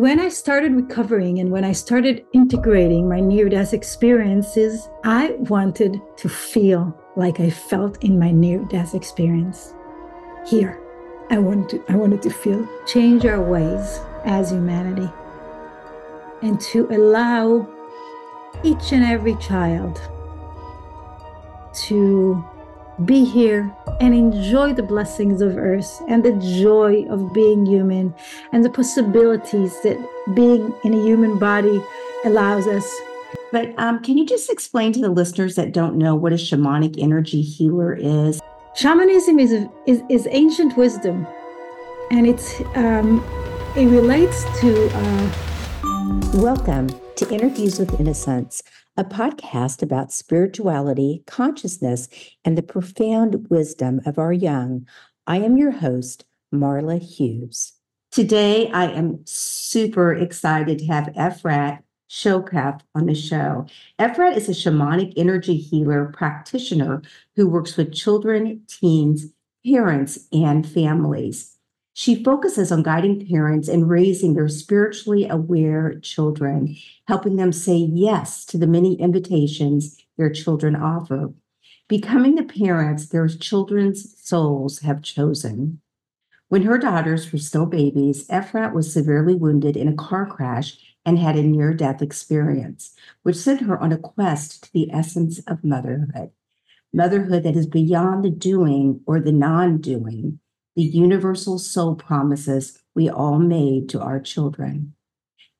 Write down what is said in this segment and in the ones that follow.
When I started recovering and when I started integrating my near death experiences, I wanted to feel like I felt in my near death experience. Here, I wanted to, I wanted to feel change our ways as humanity and to allow each and every child to be here and enjoy the blessings of earth and the joy of being human and the possibilities that being in a human body allows us. But um, can you just explain to the listeners that don't know what a shamanic energy healer is? Shamanism is, is, is ancient wisdom, and it's um, it relates to. Uh... Welcome to Interviews with Innocence a podcast about spirituality, consciousness, and the profound wisdom of our young. I am your host, Marla Hughes. Today, I am super excited to have Efrat Shokef on the show. Efrat is a shamanic energy healer practitioner who works with children, teens, parents, and families. She focuses on guiding parents and raising their spiritually aware children, helping them say yes to the many invitations their children offer, becoming the parents their children's souls have chosen. When her daughters were still babies, Efrat was severely wounded in a car crash and had a near death experience, which sent her on a quest to the essence of motherhood. Motherhood that is beyond the doing or the non doing, the universal soul promises we all made to our children.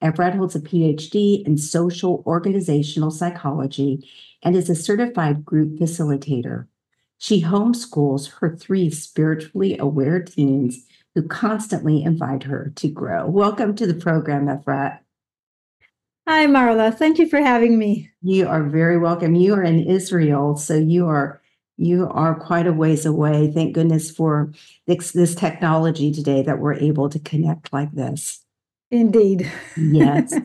Efrat holds a PhD in social organizational psychology and is a certified group facilitator. She homeschools her three spiritually aware teens who constantly invite her to grow. Welcome to the program, Efrat. Hi, Marla. Thank you for having me. You are very welcome. You are in Israel, so you are you are quite a ways away. Thank goodness for this, this technology today that we're able to connect like this. Indeed. yes.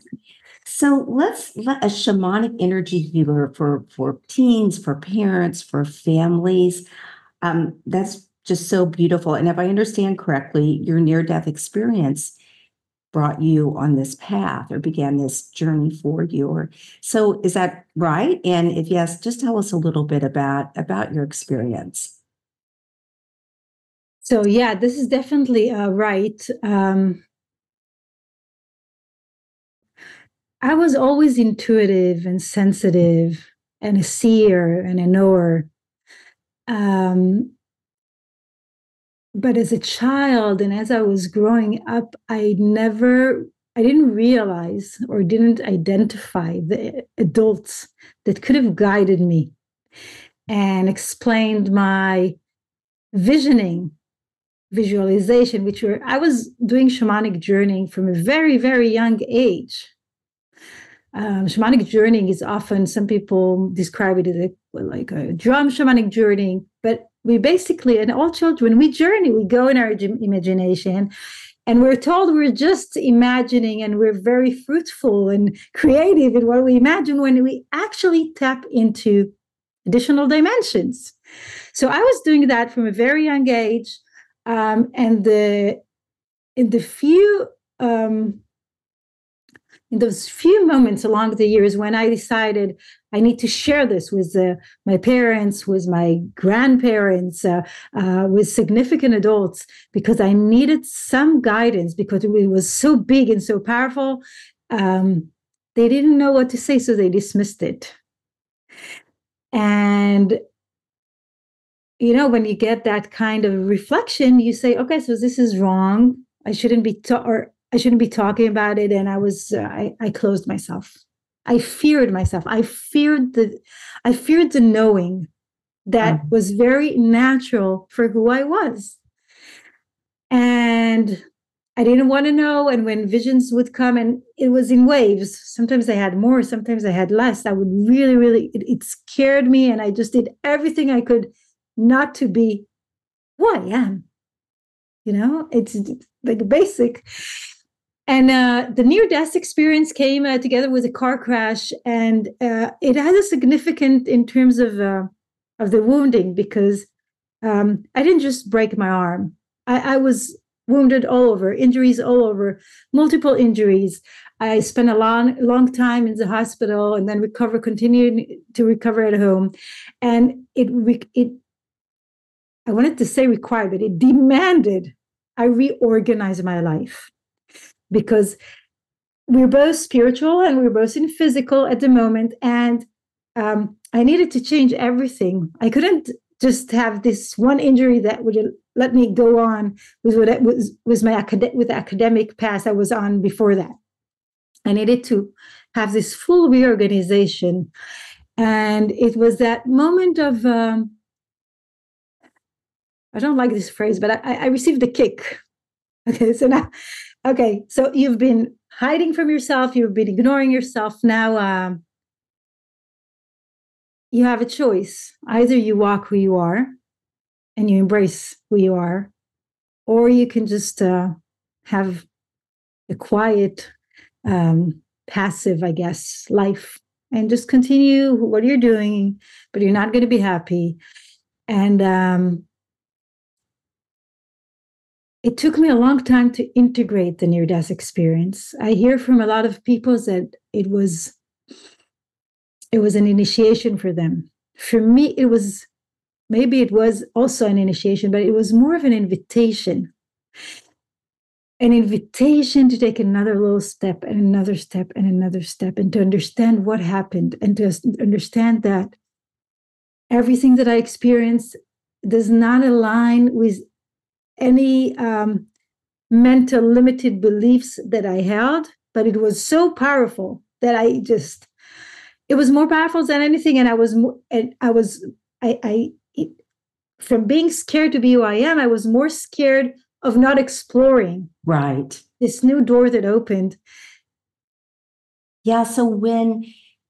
So let's let a shamanic energy healer for for teens, for parents, for families. Um, that's just so beautiful. And if I understand correctly, your near death experience brought you on this path or began this journey for you or so is that right? And if yes just tell us a little bit about about your experience. So yeah this is definitely uh, right um, i was always intuitive and sensitive and a seer and a knower um, but as a child and as I was growing up, I never, I didn't realize or didn't identify the adults that could have guided me and explained my visioning, visualization, which were, I was doing shamanic journeying from a very, very young age. Um, shamanic journeying is often, some people describe it as a, like a drum shamanic journeying, but we basically, and all children, we journey, we go in our imagination. And we're told we're just imagining and we're very fruitful and creative in what we imagine when we actually tap into additional dimensions. So I was doing that from a very young age. Um, and the in the few um, those few moments along the years when I decided I need to share this with uh, my parents, with my grandparents, uh, uh, with significant adults, because I needed some guidance because it was so big and so powerful. Um, they didn't know what to say, so they dismissed it. And you know, when you get that kind of reflection, you say, okay, so this is wrong. I shouldn't be taught, or I shouldn't be talking about it. And I was, uh, I, I closed myself. I feared myself. I feared the, I feared the knowing that mm. was very natural for who I was. And I didn't want to know. And when visions would come, and it was in waves, sometimes I had more, sometimes I had less. I would really, really, it, it scared me. And I just did everything I could not to be who I am. You know, it's like basic and uh, the near death experience came uh, together with a car crash, and uh, it has a significant in terms of uh, of the wounding because um, I didn't just break my arm. I, I, was wounded all over, injuries all over, multiple injuries. I spent a long, long time in the hospital and then recover, continued to recover at home. And it, it, I wanted to say required, but it demanded I reorganize my life because we're both spiritual and we're both in physical at the moment. And um, I needed to change everything. I couldn't just have this one injury that would let me go on with what was was my acad- with the academic path I was on before that. I needed to have this full reorganization, and it was that moment of um, I don't like this phrase, but I, I received a kick. Okay, so now, okay, so you've been hiding from yourself, you've been ignoring yourself. Now, um, you have a choice. Either you walk who you are and you embrace who you are, or you can just uh, have a quiet, um, passive, I guess, life and just continue what you're doing, but you're not going to be happy. And um, it took me a long time to integrate the near death experience. I hear from a lot of people that it was it was an initiation for them. For me, it was maybe it was also an initiation, but it was more of an invitation. An invitation to take another little step and another step and another step and to understand what happened and to understand that everything that I experienced does not align with any um, mental limited beliefs that I held, but it was so powerful that I just it was more powerful than anything. And i was and i was i i it, from being scared to be who i am i was more scared of not exploring right. this new door that opened. Yeah so when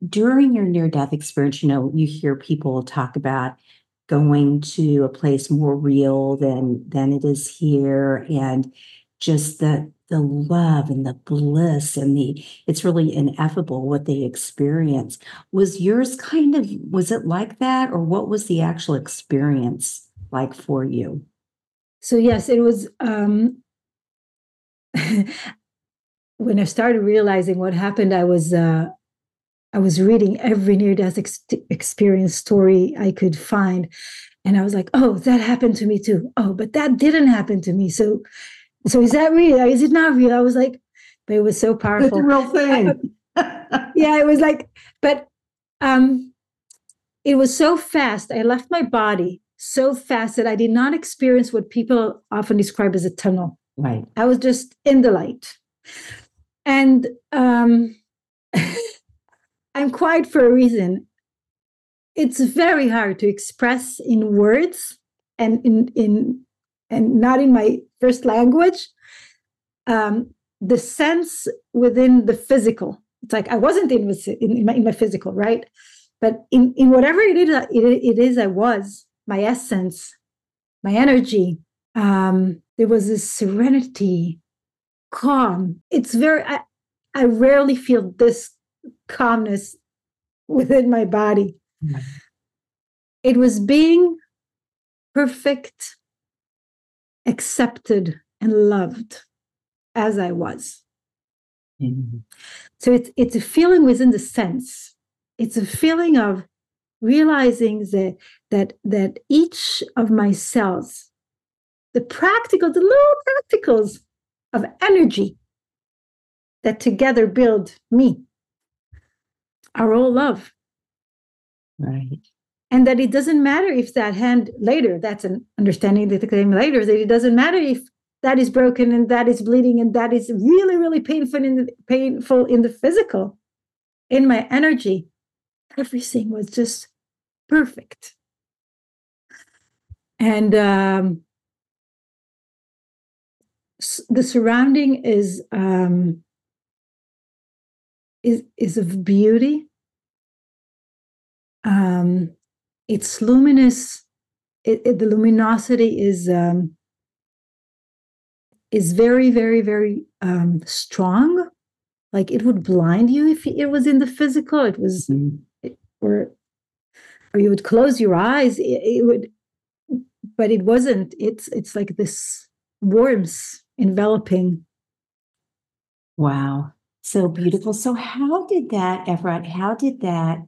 during your near death experience you know you hear people talk about going to a place more real than than it is here and just the the love and the bliss and the it's really ineffable what they experience was yours kind of was it like that or what was the actual experience like for you? So yes it was um when i started realizing what happened i was uh i was reading every near death ex- experience story i could find and i was like oh that happened to me too oh but that didn't happen to me so so is that real? Is it not real? I was like, but it was so powerful. It's a real thing. yeah, it was like, but um, it was so fast. I left my body so fast that I did not experience what people often describe as a tunnel. Right. I was just in the light. And um, I'm quiet for a reason. It's very hard to express in words and in in and not in my first language um, the sense within the physical. It's like i wasn't in, in, my, in my physical right? But in, in whatever it is, it, it is i was. My essence my energy um, there was this serenity calm. It's very I, I rarely feel this calmness within my body mm-hmm. it was being perfect accepted and loved as I was. Mm-hmm. So it's it's a feeling within the sense. It's a feeling of realizing that that that each of my cells, the practical, the little practicals of energy that together build me are all love. Right. And that it doesn't matter if that hand later that's an understanding that came later that it doesn't matter if that is broken and that is bleeding and that is really really painful in the painful in the physical. In my energy everything was just perfect. And um, the surrounding is um, is is of beauty um, it's luminous it, it, the luminosity is um, is very very very um, strong like it would blind you if it was in the physical it was mm-hmm. it, or or you would close your eyes it, it, would but it wasn't it's it's like this warmth enveloping. Wow. So beautiful. So how did that, Efrat, how did that?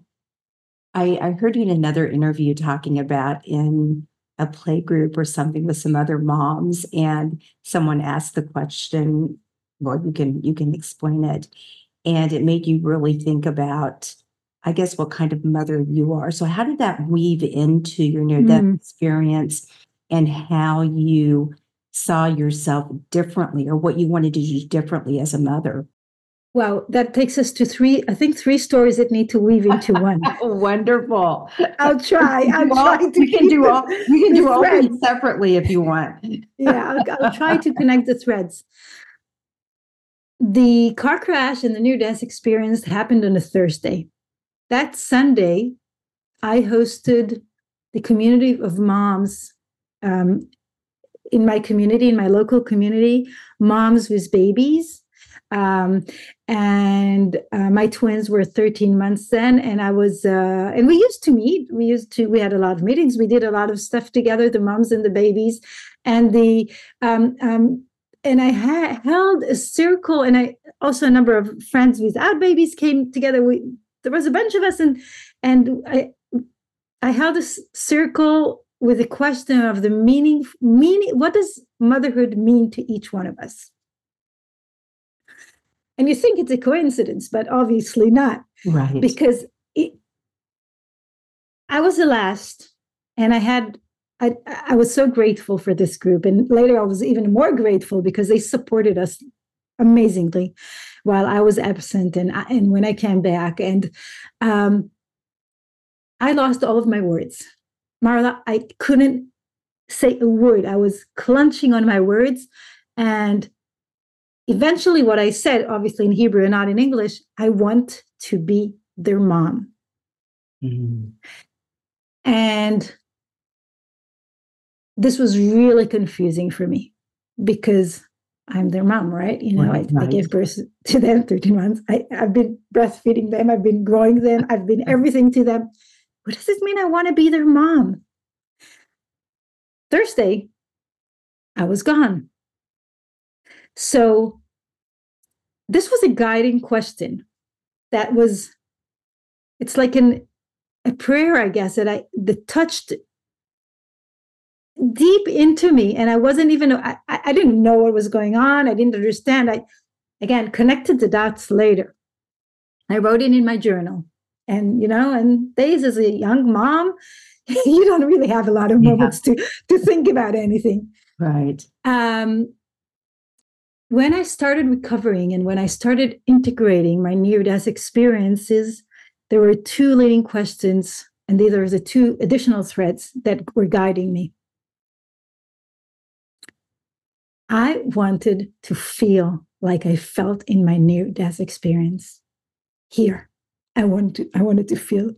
I, I heard you in another interview talking about in a play group or something with some other moms, and someone asked the question, well, you can you can explain it. And it made you really think about, I guess, what kind of mother you are. So how did that weave into your near death Mm. experience and how you saw yourself differently or what you wanted to do differently as a mother? Wow, that takes us to three, I think three stories that need to weave into one. Wonderful. I'll try. I'll Well, try to we can do all we can do all these separately if you want. yeah, I'll, I'll try to connect the threads. The car crash and the near death experience happened on a Thursday. That Sunday, I hosted the community of moms um, in my community, in my local community, moms with babies. Um, and uh, my twins were 13 months then, and I was, uh, and we used to meet. We used to, we had a lot of meetings. We did a lot of stuff together, the moms and the babies and the um, um, and I held a circle, and I also a number of friends without babies came together. We there was a bunch of us, and and I I held a circle with the question of the meaning meaning. What does motherhood mean to each one of us? And you think it's a coincidence, but obviously not Right. because it, I was the last, and I had I I was so grateful for this group, and later I was even more grateful because they supported us amazingly while I was absent and I, and when I came back, and um, I lost all of my words, Marla. I couldn't say a word. I was clenching on my words, and eventually, what I said, obviously in Hebrew and not in English, I want to be their mom. Mhm. And this was really confusing for me because I'm their mom, right? You know, Right, I, I gave birth to them 13 months. I, I've been breastfeeding them, I've been growing them, I've been everything to them. What does this mean I want to be their mom? Thursday, I was gone. So this was a guiding question that was, it's like an a prayer, I guess, that I that touched deep into me. And I wasn't even I, I didn't know what was going on. I didn't understand. I again connected the dots later. I wrote it in my journal. And you know, and days as a young mom, you don't really have a lot of Yeah. moments to to think about anything Right. um, when I started recovering and when I started integrating my near death experiences, there were two leading questions, and these are the two additional threads that were guiding me. I wanted to feel like I felt in my near death experience here. I wanted to, I wanted to feel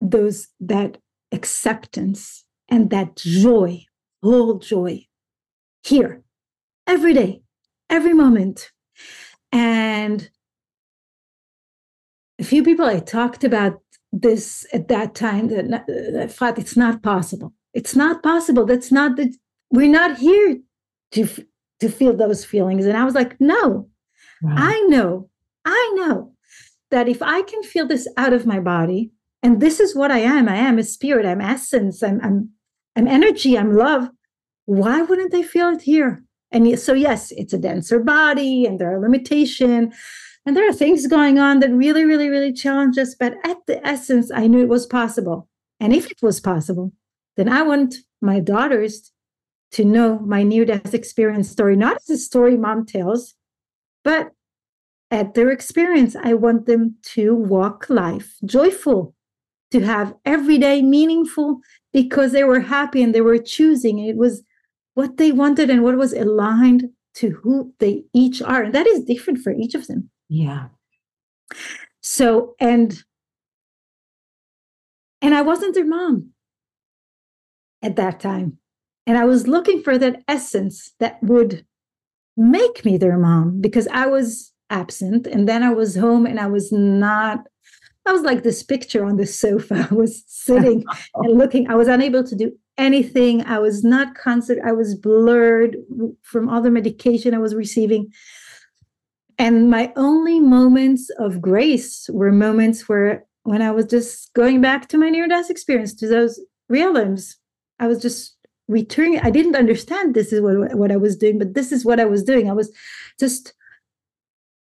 those that acceptance and that joy, whole joy here every day, every moment. And a few people I talked about this at that time that, thought it's not possible. It's not possible. That's not that we're not here to to feel those feelings. And I was like, no, Right. I know, I know that if I can feel this out of my body, and this is what I am, I am a spirit, I'm essence, I'm I'm I'm energy, I'm love. Why wouldn't they feel it here? And so yes, it's a denser body, and there are limitations, and there are things going on that really, really, really challenge us. But at the essence, I knew it was possible. And if it was possible, then I want my daughters to know my near death experience story, not as a story mom tells, but at their experience, I want them to walk life joyful, to have everyday meaningful because they were happy and they were choosing. It was what they wanted and what was aligned to who they each are. And that is different for each of them. yeah. So, and and I wasn't their mom at that time. And I was looking for that essence that would make me their mom because I was absent and then I was home and I was not I was like this picture on the sofa. I was sitting and looking. I was unable to do anything. I was not concert. I was blurred from all the medication I was receiving. And my only moments of grace were moments where when I was just going back to my near death experience, to those realms, I was just returning. I didn't understand this is what, what I was doing, but this is what I was doing. I was just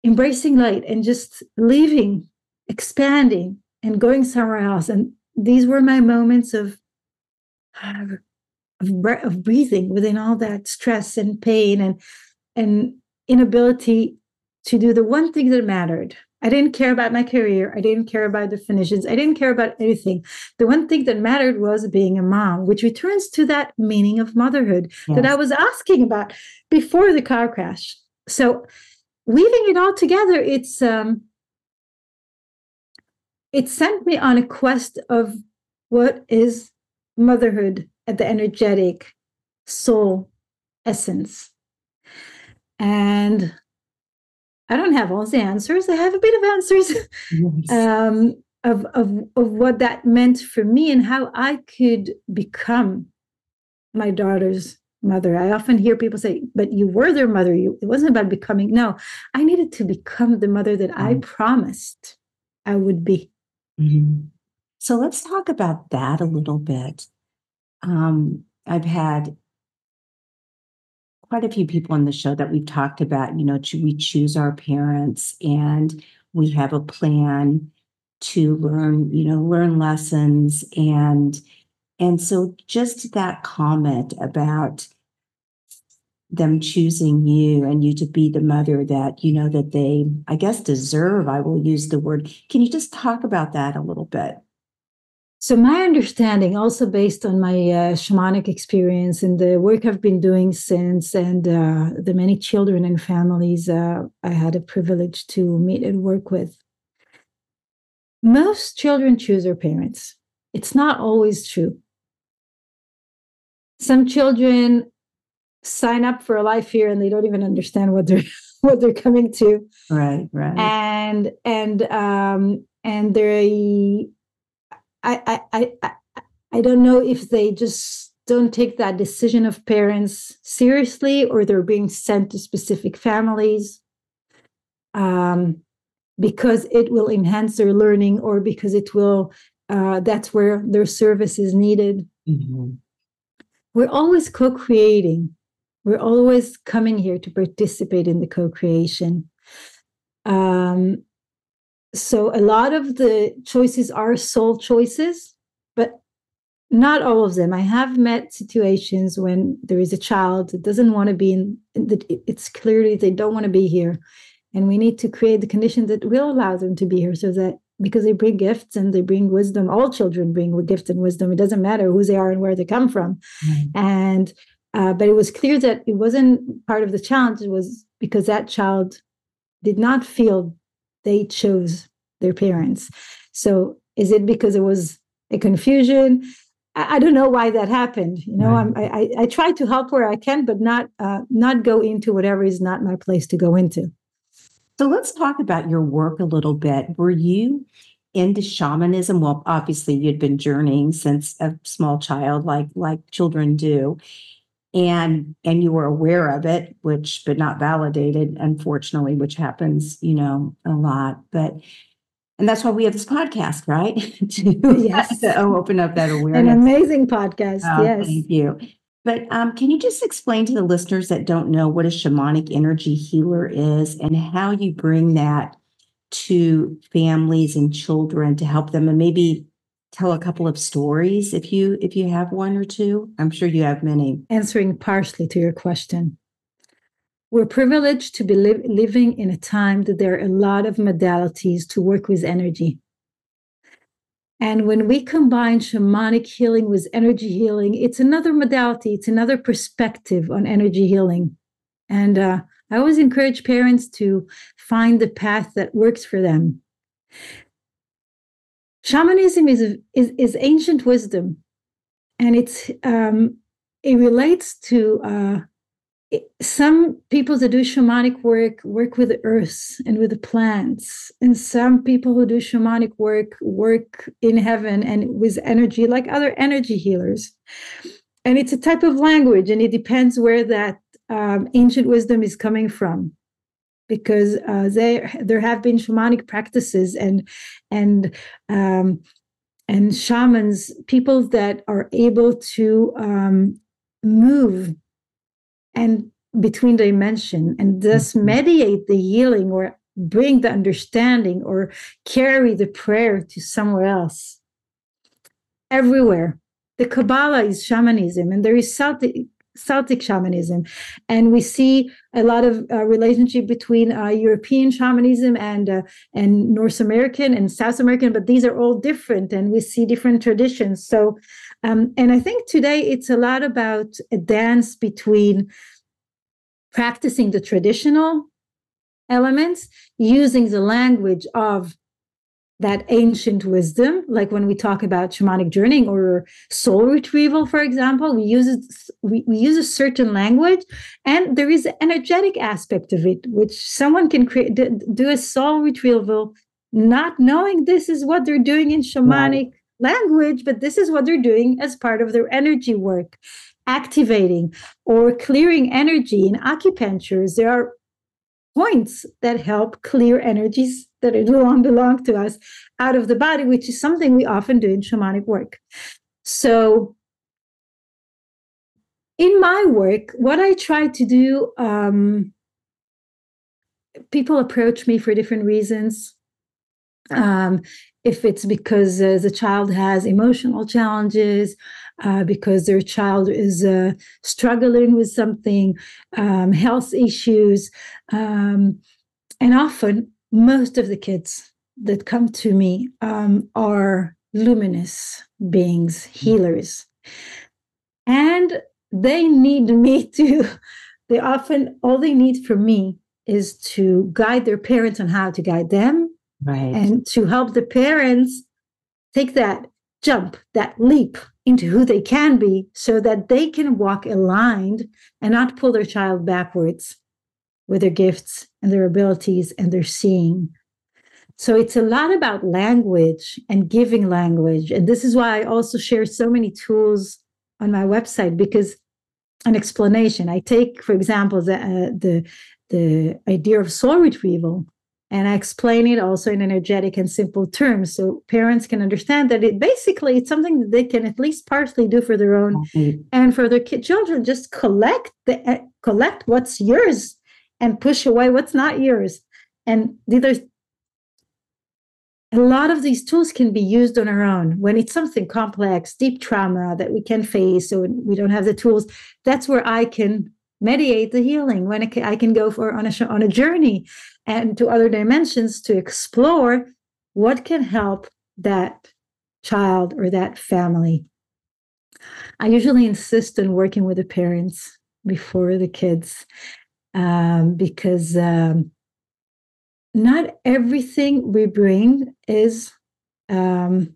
embracing light and just leaving, expanding, and going somewhere else. And these were my moments of of, of breathing within all that stress and pain and and inability to do the one thing that mattered. I didn't care about my career. I didn't care about the definitions. I didn't care about anything. The one thing that mattered was being a mom, which returns to that meaning of motherhood yes. that I was asking about before the car crash. So weaving it all together, it's um it sent me on a quest of what is motherhood at the energetic soul essence. And I don't have all the answers. I have a bit of answers yes. um, of, of, of what that meant for me and how I could become my daughter's mother. I often hear people say, but you were their mother. You, it wasn't about becoming. No, I needed to become the mother that mm-hmm. I promised I would be. Mm-hmm. So let's talk about that a little bit. Um, I've had quite a few people on the show that we've talked about, you know, we choose our parents and we have a plan to learn, you know, learn lessons and and so just that comment about them choosing you and you to be the mother that you know that they i guess deserve i will use the word can you just talk about that a little bit so, my understanding, also based on my uh, shamanic experience and the work I've been doing since, and uh, the many children and families uh, I had a privilege to meet and work with, most children choose their parents. It's not always true. Some children sign up for a life here and they don't even understand what they're what they're coming to. Right, right. And and um and they I, I, I, I don't know if they just don't take that decision of parents seriously or they're being sent to specific families um, because it will enhance their learning or because it will uh, that's where their service is needed. Mm-hmm. we're always co-creating. We're always coming here to participate in the co-creation. Um, so a lot of the choices are soul choices, but not all of them. I have met situations when there is a child that doesn't want to be in, that it's clearly they don't want to be here. And we need to create the conditions that will allow them to be here so that because they bring gifts and they bring wisdom, all children bring gifts and wisdom. It doesn't matter who they are and where they come from. Mm. And uh, but it was clear that it wasn't part of the challenge. It was because that child did not feel they chose their parents. So is it because it was a confusion? I, I don't know why that happened. You know, right. i I, I try to help where I can, but not uh, not go into whatever is not my place to go into. So let's talk about your work a little bit. Were you into shamanism? Well, obviously you'd been journeying since a small child, like like children do and and you were aware of it which but not validated unfortunately which happens you know a lot but and that's why we have this podcast right? To, yes. to open up that awareness. an amazing podcast oh, yes. thank you. But um, can you just explain to the listeners that don't know what a shamanic energy healer is and how you bring that to families and children to help them and maybe tell a couple of stories if you if you have one or two? I'm sure you have many. Answering partially to your question. We're privileged to be li- living in a time that there are a lot of modalities to work with energy. And when we combine shamanic healing with energy healing it's another modality it's another perspective on energy healing. And uh, i always encourage parents to find the path that works for them shamanism is, is, is ancient wisdom. And it's um, it relates to uh, some people that do shamanic work work with the earth and with the plants. And some people who do shamanic work work in heaven and with energy like other energy healers. And it's a type of language, and it depends where that um, ancient wisdom is coming from because uh, there there have been shamanic practices and and um, and shamans, people that are able to um, move and between dimension and thus mm-hmm. mediate the healing or bring the understanding or carry the prayer to somewhere else. Everywhere. The Kabbalah is shamanism, and there is Celtic, Celtic shamanism. And we see a lot of uh, relationship between uh, European shamanism and uh, and North American and South American, but these are all different, and we see different traditions. So, um, and I think today it's a lot about a dance between practicing the traditional elements, using the language of that ancient wisdom, like when we talk about shamanic journeying or soul retrieval, for example, we use we, we use a certain language, and there is an energetic aspect of it, which someone can create do a soul retrieval, not knowing this is what they're doing in shamanic right. language, but this is what they're doing as part of their energy work, activating or clearing energy in acupunctures. There are points that help clear energies that don't belong to us out of the body, which is something we often do in shamanic work. So, in my work, what I try to do, um, people approach me for different reasons. Um, if it's because uh, the child has emotional challenges, uh, because their child is uh, struggling with something, um, health issues. Um, and often, most of the kids that come to me um, are luminous beings, healers. And they need me to, they often, all they need from me is to guide their parents on how to guide them. Right. And to help the parents take that jump, that leap into who they can be so that they can walk aligned and not pull their child backwards with their gifts and their abilities and their seeing. So it's a lot about language and giving language. And this is why I also share so many tools on my website because an explanation. I take, for example, the uh, the the idea of soul retrieval and I explain it also in energetic and simple terms so parents can understand that it basically it's something that they can at least partially do for their own mm-hmm. and for their kid, children just collect the uh, collect what's yours and push away what's not yours and these a lot of these tools can be used on our own when it's something complex deep trauma that we can face so we don't have the tools that's where i can mediate the healing when i can go for on a on a journey and to other dimensions to explore what can help that child or that family. I usually insist on working with the parents before the kids um, because um, not everything we bring is um,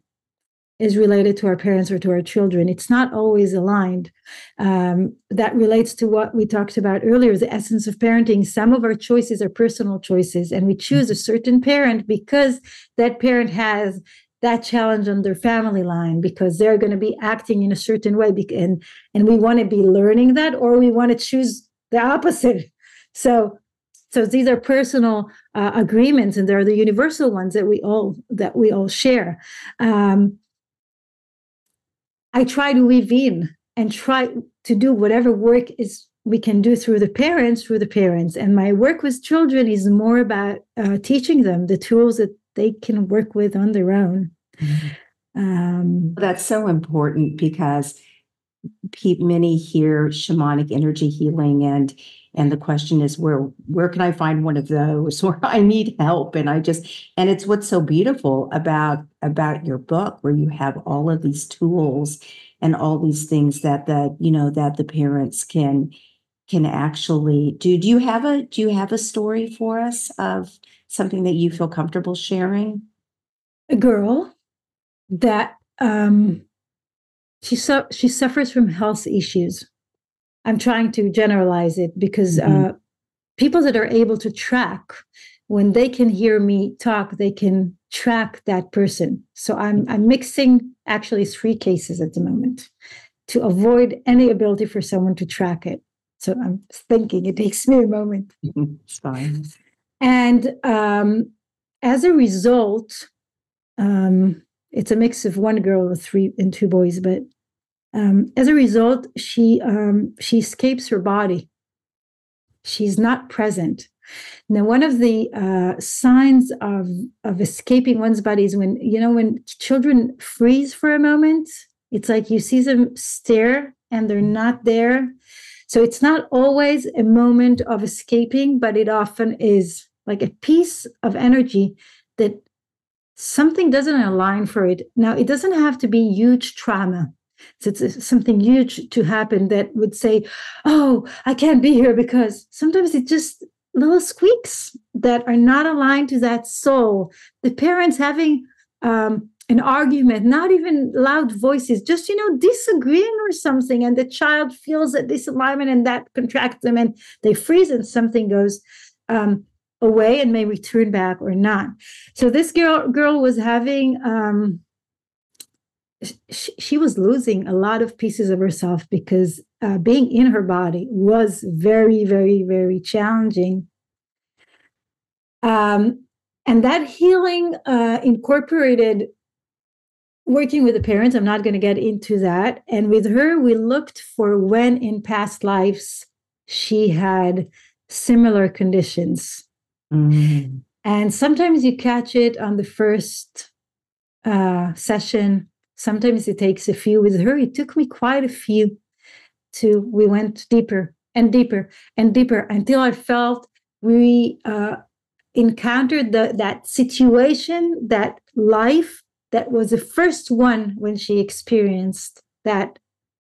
is related to our parents or to our children. It's not always aligned. Um, that relates to what we talked about earlier the essence of parenting. Some of our choices are personal choices, and we choose a certain parent because that parent has that challenge on their family line because they're going to be acting in a certain way and and we want to be learning that or we want to choose the opposite so so these are personal uh, agreements and they're the universal ones that we all that we all share um, I try to weave in and try to do whatever work is we can do through the parents, through the parents. And my work with children is more about uh, teaching them the tools that they can work with on their own. Mm-hmm. Um, That's so important because many hear shamanic energy healing and and the question is where where can i find one of those? Where i need help? And i just and it's what's so beautiful about about your book where you have all of these tools and all these things that the you know that the parents can can actually do. Do you have a do you have a story for us of something that you feel comfortable sharing? A girl that um she su- she suffers from health issues I'm trying to generalize it because mm-hmm. uh, people that are able to track, when they can hear me talk, they can track that person. So I'm I'm mixing actually three cases at the moment to avoid any ability for someone to track it. So I'm thinking it takes me a moment. it's fine. And um, as a result, um, it's a mix of one girl with three and two boys, but um, as a result, she um, she escapes her body. She's not present. Now, one of the uh, signs of of escaping one's body is when you know when children freeze for a moment. It's like you see them stare and they're not there. So it's not always a moment of escaping, but it often is like a piece of energy that something doesn't align for it. Now, it doesn't have to be huge trauma. It's something huge to happen that would say, Oh, I can't be here because sometimes it's just little squeaks that are not aligned to that soul. The parents having um, an argument, not even loud voices, just, you know, disagreeing or something. And the child feels that disalignment and that contracts them and they freeze and something goes um, away and may return back or not. So this girl girl was having um, she, she was losing a lot of pieces of herself because uh, being in her body was very, very, very challenging. Um, and that healing uh, incorporated working with the parents. I'm not going to get into that. And with her, we looked for when in past lives she had similar conditions. Mm-hmm. And sometimes you catch it on the first uh, session. Sometimes it takes a few. With her, it took me quite a few to, we went deeper and deeper and deeper until I felt we uh, encountered the, that situation, that life that was the first one when she experienced that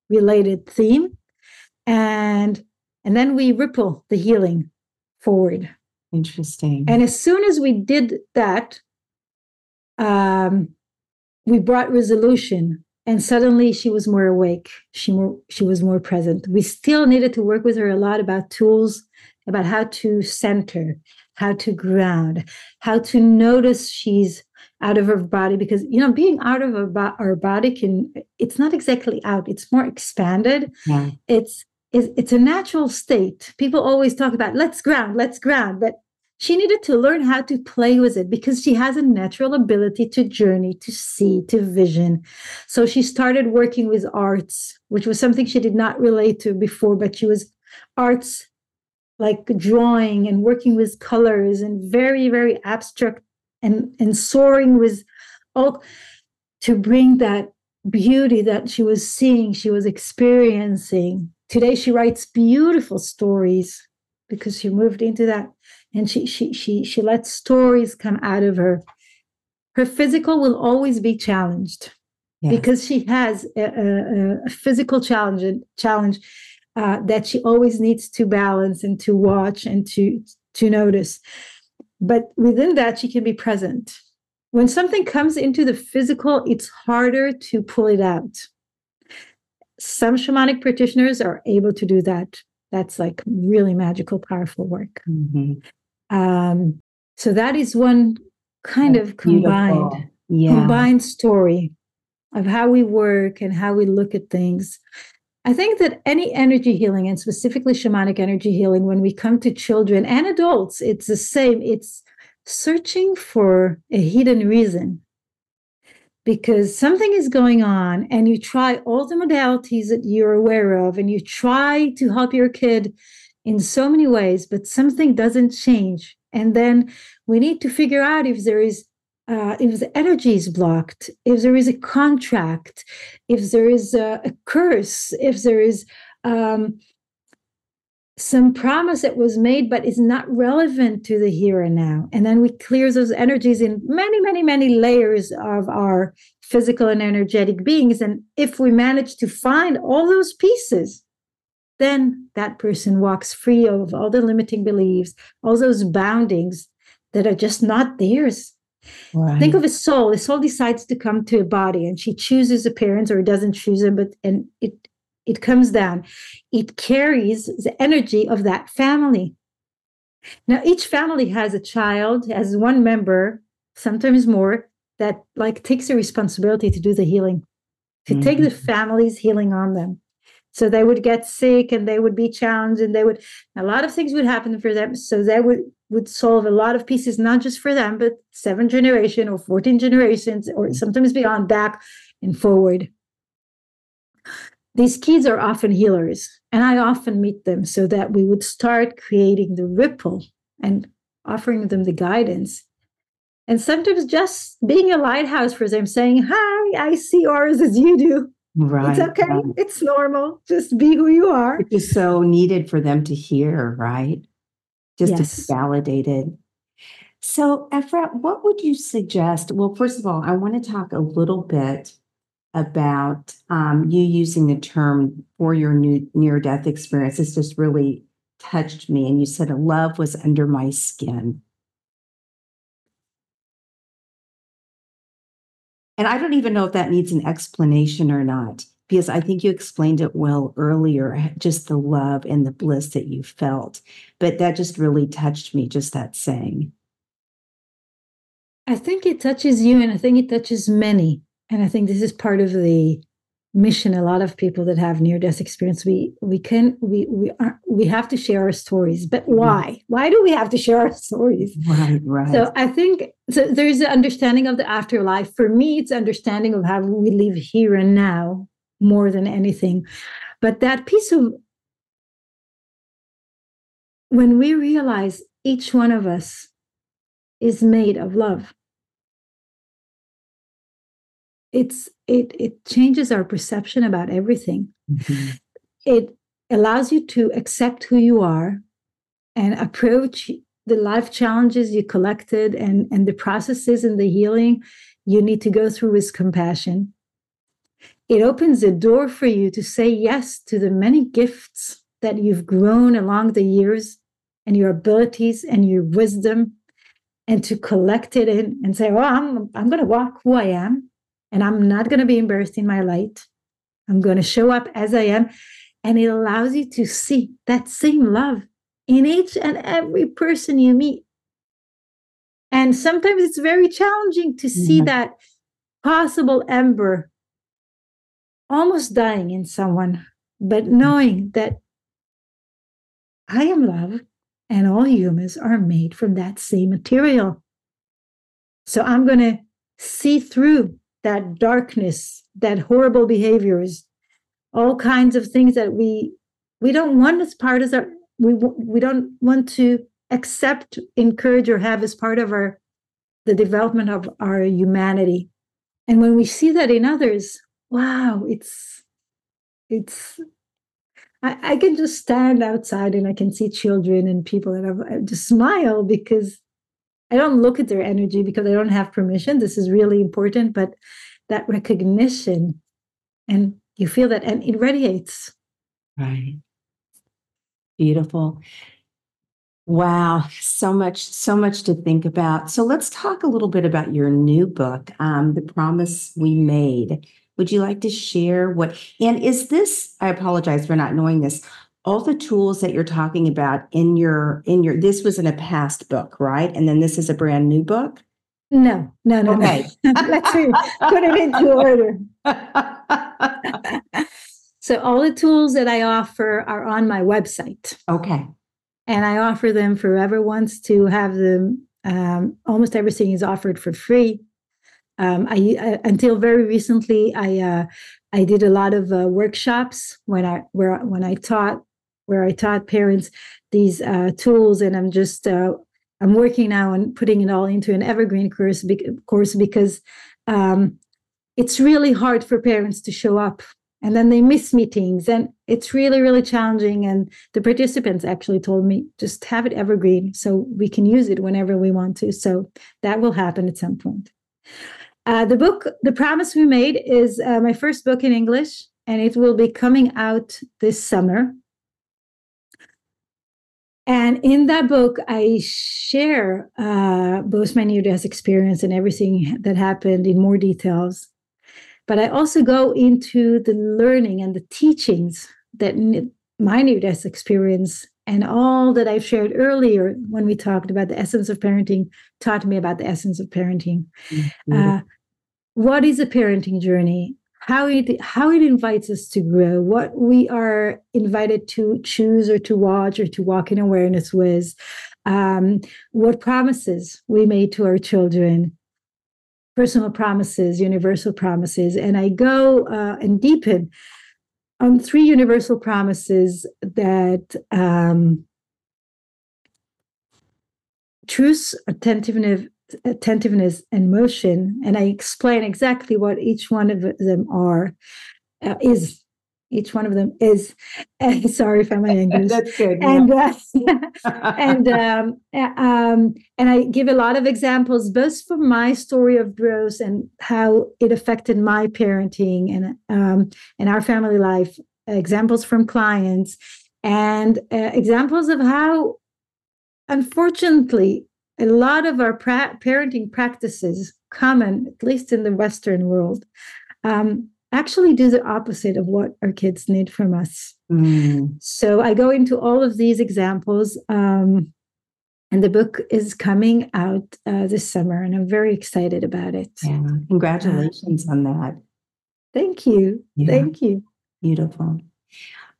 related theme. And and then we ripple the healing forward. Interesting. And as soon as we did that, um, we brought resolution, and suddenly she was more awake. She more she was more present. We still needed to work with her a lot about tools, about how to center, how to ground, how to notice she's out of her body because you know being out of our, our body can it's not exactly out it's more expanded yeah. it's it's, it's a natural state. People always talk about let's ground, let's ground, but she needed to learn how to play with it because she has a natural ability to journey, to see, to vision. So she started working with arts, which was something she did not relate to before, but she was arts like drawing and working with colors and very, very abstract and, and soaring with all to bring that beauty that she was seeing, she was experiencing Today she writes beautiful stories because she moved into that and she she she she lets stories come out of her. Her physical will always be challenged yes. because she has a, a, a physical challenge challenge uh, that she always needs to balance and to watch and to to notice. But within that, she can be present. When something comes into the physical, it's harder to pull it out some shamanic practitioners are able to do that. That's like really magical, powerful work. Mm-hmm. Um, so that is one kind That's of combined, yeah. combined story of how we work and how we look at things. I think that any energy healing, and specifically shamanic energy healing, when we come to children and adults, it's the same. It's searching for a hidden reason because something is going on and you try all the modalities that you're aware of and you try to help your kid in so many ways but something doesn't change. And then we need to figure out if there is uh, if the energy is blocked if there is a contract if there is a, a curse if there is um, some promise that was made but is not relevant to the here and now. And then we clear those energies in many many many layers of our physical and energetic beings. And if we manage to find all those pieces then that person walks free of all the limiting beliefs all those boundings that are just not theirs right. think of a soul a soul decides to come to a body and she chooses a parent or doesn't choose them but and it it comes down. It carries the energy of that family. Now, each family has a child, has one member, sometimes more, that like takes the responsibility to do the healing, to mm-hmm. take the mm-hmm. family's healing on them. So they would get sick and they would be challenged and they would a lot of things would happen for them. So they would would solve a lot of pieces, not just for them, but seven generation or 14 generations, or sometimes beyond back and forward. These kids are often healers, and I often meet them so that we would start creating the ripple and offering them the guidance. And sometimes just being a lighthouse for them, saying, Hi, I see yours as you do. Right. It's okay. Right. It's normal. Just be who you are. It's just so needed for them to hear, right? Just yes. to be validated. So, Efrat, what would you suggest? Well, first of all, I want to talk a little bit about um, you using the term for your new near death experience. This just really touched me. And you said, a love was under my skin. And I don't even know if that needs an explanation or not, because I think you explained it well earlier, just the love and the bliss that you felt. But that just really touched me, just that saying. I think it touches you, and I think it touches many. And I think this is part of the mission a lot of people that have near death experience. We we can we we are we have to share our stories but why? Why do we have to share our stories? Right right. So i think so there's an understanding of the afterlife. For me it's understanding of how we live here and now more than anything. But that piece of when we realize each one of us is made of love it's it it changes our perception about everything. Mm-hmm. it allows you to accept who you are and approach the life challenges you collected and and the processes and the healing you need to go through with compassion. It opens a door for you to say yes to the many gifts that you've grown along the years and your abilities and your wisdom and to collect it in and say well i'm, I'm going to walk who i am and I'm not going to be embarrassed in my light. I'm going to show up as I am. And it allows you to see that same love in each and every person you meet. And sometimes it's very challenging to see mm-hmm. that possible ember almost dying in someone, but mm-hmm. knowing that I am love and all humans are made from that same material. So I'm going to see through that darkness, that horrible behaviors, all kinds of things that we we don't want as part of our we we don't want to accept, encourage, or have as part of our the development of our humanity. And when we see that in others, wow, it's it's I, I can just stand outside and I can see children and people that have, I just smile because I don't look at their energy because I don't have permission. This is really important, but that recognition and you feel that and it radiates. Right. Beautiful. Wow, so much, so much to think about. So let's talk a little bit about your new book, um, The Promise We Made. Would you like to share what? And is this? I apologize for not knowing this all the tools that you're talking about in your in your this was in a past book right? And then this is a brand new book? No no no okay. no let's put it into order. So all the tools that i offer are on my website. Okay. And i offer them for whoever wants to have them um, almost everything is offered for free. Um, I, I, until very recently I uh, I did a lot of uh, workshops when I where when I taught where I taught parents these uh, tools, and I'm just uh, I'm working now on putting it all into an evergreen course, be- course because um, it's really hard for parents to show up, and then they miss meetings, and it's really really challenging. And the participants actually told me just have it evergreen so we can use it whenever we want to. So that will happen at some point. Uh, the book, The Promise We Made, is uh, my first book in English, and it will be coming out this summer. And in that book, I share uh, both my near death experience and everything that happened in more details. But I also go into the learning and the teachings that my near death experience and all that I've shared earlier when we talked about the essence of parenting taught me about the essence of parenting. Mm-hmm. Uh, what is a parenting journey? How it how it invites us to grow, what we are invited to choose or to watch or to walk in awareness with, um, what promises we made to our children, personal promises, universal promises, and I go uh, and deepen on three universal promises that um, truth, attentiveness, attentiveness, and motion, and I explain exactly what each one of them are, uh, is each one of them is. Uh, sorry if i'm english that's good and uh, and um, um, and i give a lot of examples both from my story of growth and how it affected my parenting and um, and our family life examples from clients and uh, examples of how unfortunately a lot of our pra- parenting practices common at least in the western world um, actually do the opposite of what our kids need from us. Mm. So I go into all of these examples. Um, and the book is coming out uh, this summer, and I'm very excited about it. Yeah. Congratulations uh, on that. Thank you. Yeah. Thank you. Beautiful.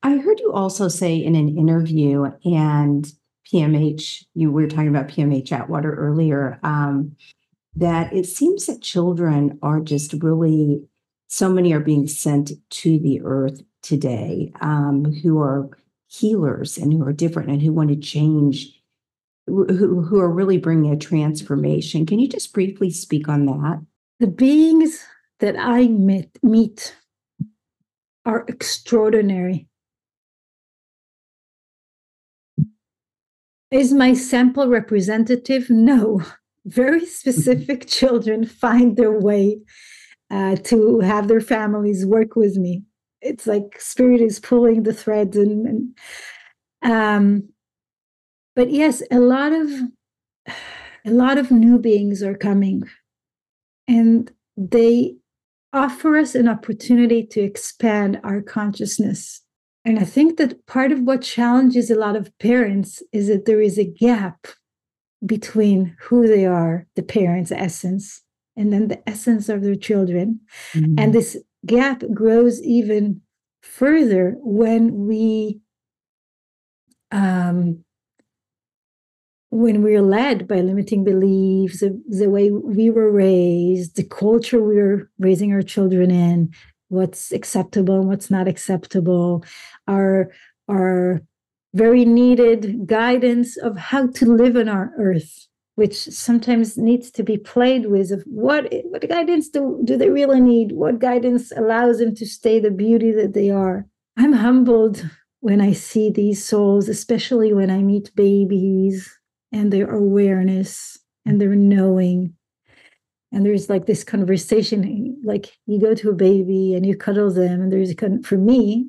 I heard you also say in an interview, and PMH, you were talking about PMH Atwater earlier, um, that it seems that children are just really so many are being sent to the earth today um, who are healers and who are different and who want to change who, who are really bringing a transformation. Can you just briefly speak on that? The beings that i met, meet are extraordinary is my sample representative no very specific children find their way uh, to have their families work with me. It's like spirit is pulling the threads and, and um, but yes, a lot of a lot of new beings are coming, and they offer us an opportunity to expand our consciousness. And I think that part of what challenges a lot of parents is that there is a gap between who they are, the parents' essence, and then the essence of their children. Mm-hmm. And this gap grows even further when we um, when we're led by limiting beliefs, the, the, way we were raised, the culture we are raising our children in, what's acceptable and what's not acceptable, our our very needed guidance of how to live on our earth which sometimes needs to be played with of what what guidance do, do they really need? What guidance allows them to stay the beauty that they are? I'm humbled when i see these souls especially when i meet babies and their awareness and their knowing and there's like this conversation like you go to a baby and you cuddle them and there's a con for me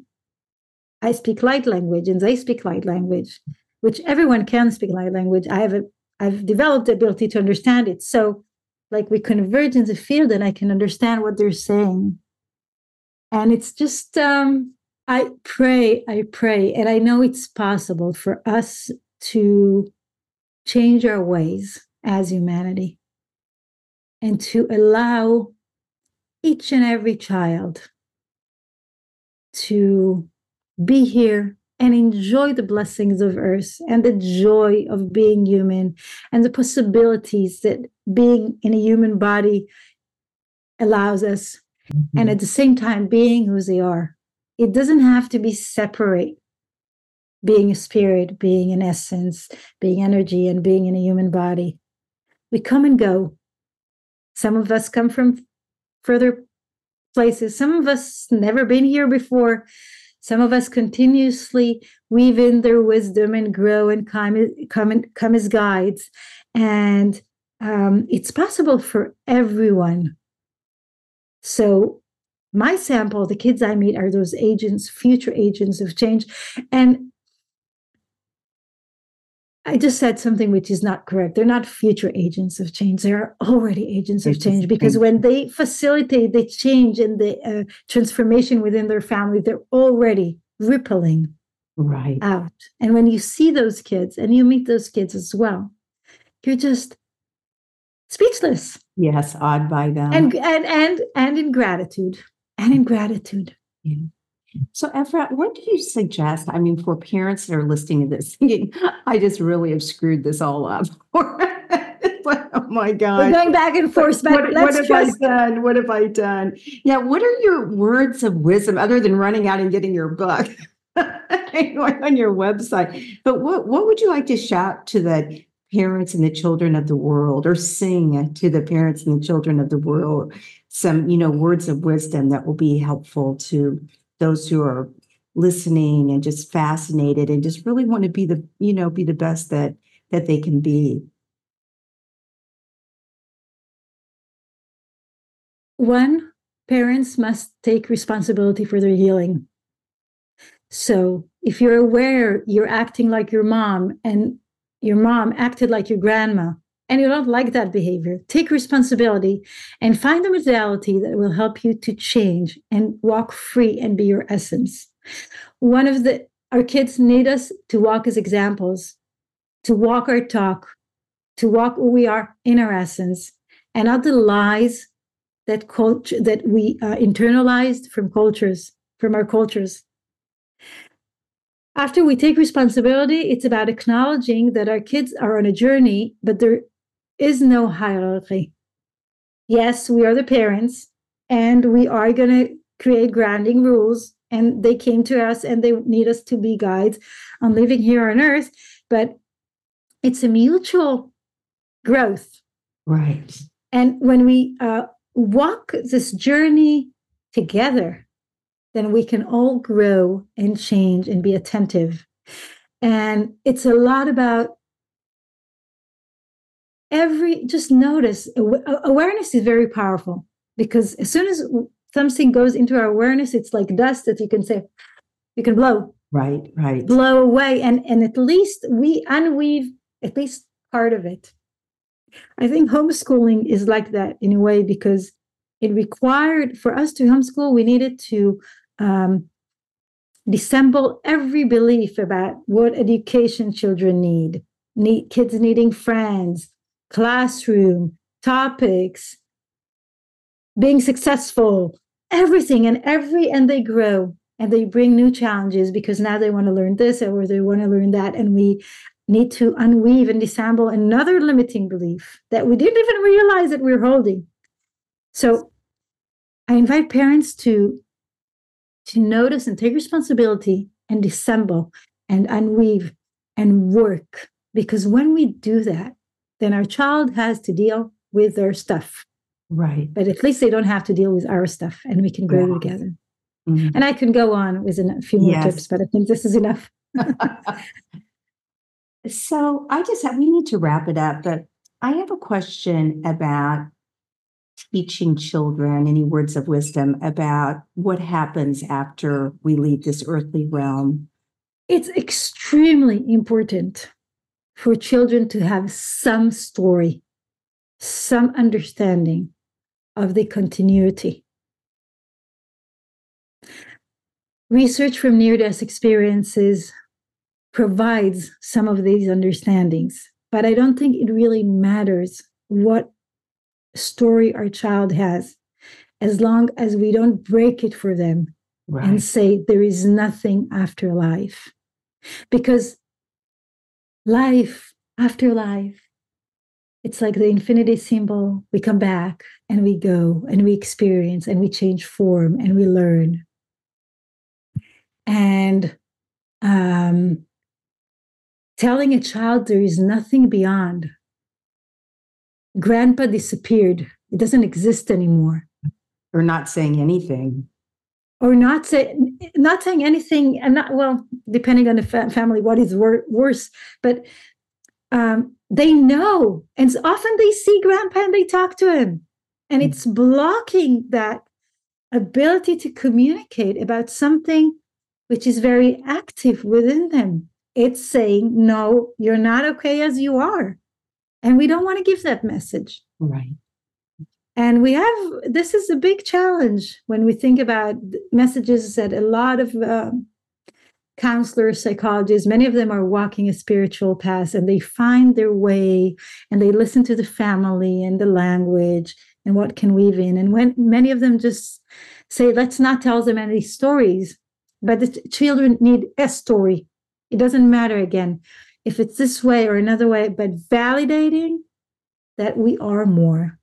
i speak light language and they speak light language which everyone can speak light language i have a I've developed the ability to understand it. So, like, we converge in the field and I can understand what they're saying. And it's just, um, I pray, I pray, and I know it's possible for us to change our ways as humanity and to allow each and every child to be here and enjoy the blessings of earth and the joy of being human and the possibilities that being in a human body allows us. Mm-hmm. And at the same time, being who they are. It doesn't have to be separate being a spirit, being an essence, being energy, and being in a human body. We come and go. Some of us come from further places. Some of us never been here before. Some of us continuously weave in their wisdom and grow and come, come, come as guides. And um, it's possible for everyone. So, my sample, the kids I meet, are those agents, future agents of change. And I just said something which is not correct. They're not future agents of change. They're already agents of change because when they facilitate the change and the uh, transformation within their family, they're already rippling right out. And when you see those kids and you meet those kids as well, you're just speechless. Yes, awed by them. And and and and in gratitude and in gratitude. Yeah. So, Efrat, what do you suggest? I mean, for parents that are listening to this, thinking, I just really have screwed this all up. oh my God. We're going back and forth, but what, what have. I done? What have I done? Yeah. What are your words of wisdom other than running out and getting your book on your website? But what, what would you like to shout to the parents and the children of the world or sing to the parents and the children of the world some, you know, words of wisdom that will be helpful to those who are listening and just fascinated and just really want to be the, you know, be the best that that they can be. One, parents must take responsibility for their healing. So if you're aware you're acting like your mom and your mom acted like your grandma, and you don't like that behavior, take responsibility and find a modality that will help you to change and walk free and be your essence. One of the our kids need us to walk as examples, to walk our talk, to walk who we are in our essence, and not the lies that culture that we uh, internalized from cultures, from our cultures. After we take responsibility, it's about acknowledging that our kids are on a journey, but there is no hierarchy. Yes, we are the parents, and we are going to create grounding rules. And they came to us and they need us to be guides on living here on earth. But it's a mutual growth. Right. And when we uh, walk this journey together, then we can all grow and change and be attentive. And it's a lot about every just notice awareness is very powerful because as soon as something goes into our awareness it's like dust that you can say you can blow. Right right. Blow away and and at least we unweave at least part of it. I think homeschooling is like that in a way because it required for us to homeschool we needed to um, dissemble every belief about what education children need need kids needing friends classroom, topics, being successful, everything and every, and they grow and they bring new challenges because now they want to learn this or they want to learn that. And we need to unweave and disassemble another limiting belief that we didn't even realize that we're holding. So I invite parents to to notice and take responsibility and disassemble and unweave and work because when we do that then our child has to deal with their stuff. Right. But at least they don't have to deal with our stuff and we can grow yeah. together. Mm-hmm. And I can go on with a few more yes. tips, but I think this is enough. so I just have, we need to wrap it up, but I have a question about teaching children any words of wisdom about what happens after we leave this earthly realm. It's extremely important for children to have some story, some understanding of the continuity. Research from near death experiences provides some of these understandings, but I don't think it really matters what story our child has as long as we don't break it for them right. and say there is nothing after life. Because life after life. It's like the infinity symbol. We come back and we go and we experience and we change form and we learn. And um, telling a child there is nothing beyond. Grandpa disappeared. It doesn't exist anymore. Or not saying anything or not say not saying anything and not well depending on the fa- family what is wor- worse but um, they know and often they see grandpa and they talk to him and it's blocking that ability to communicate about something which is very active within them. It's saying no you're not okay as you are and we don't want to give that message. Right and we have this is a big challenge when we think about messages that a lot of uh, counselors, psychologists, many of them are walking a spiritual path and they find their way and they listen to the family and the language and what can weave in. And when many of them just say, let's not tell them any stories, but the children need a story. It doesn't matter again if it's this way or another way, but validating that we are more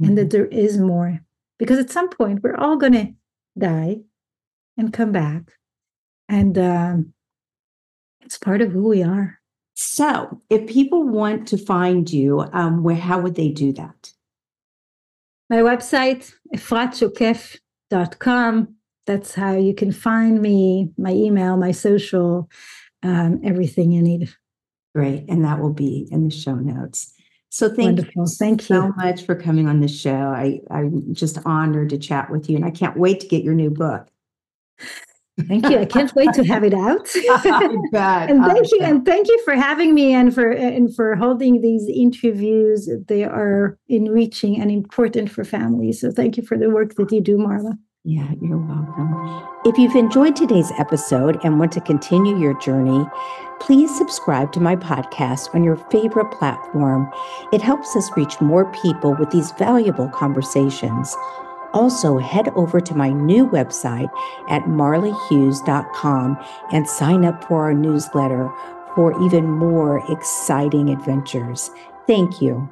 mm-hmm. and that mm-hmm. there is more. Because at some point, we're all going to die and come back. And um, it's part of who we are. So, if people want to find you, um, where how would they do that? My website, efratshokef.com. That's how you can find me, my email, my social, um, everything you need. Great. And that will be in the show notes. So thank Wonderful. you thank so you. much for coming on the show. I, I'm just honored to chat with you and I can't wait to get your new book. Thank you. I can't wait to have it out. and thank you, and thank you for having me and for and for holding these interviews. They are enriching and important for families. So thank you for the work that you do, Marla. Yeah, you're welcome. If you've enjoyed today's episode and want to continue your journey, please subscribe to my podcast on your favorite platform. It helps us reach more people with these valuable conversations. Also, head over to my new website at marleyhughes.com and sign up for our newsletter for even more exciting adventures. Thank you.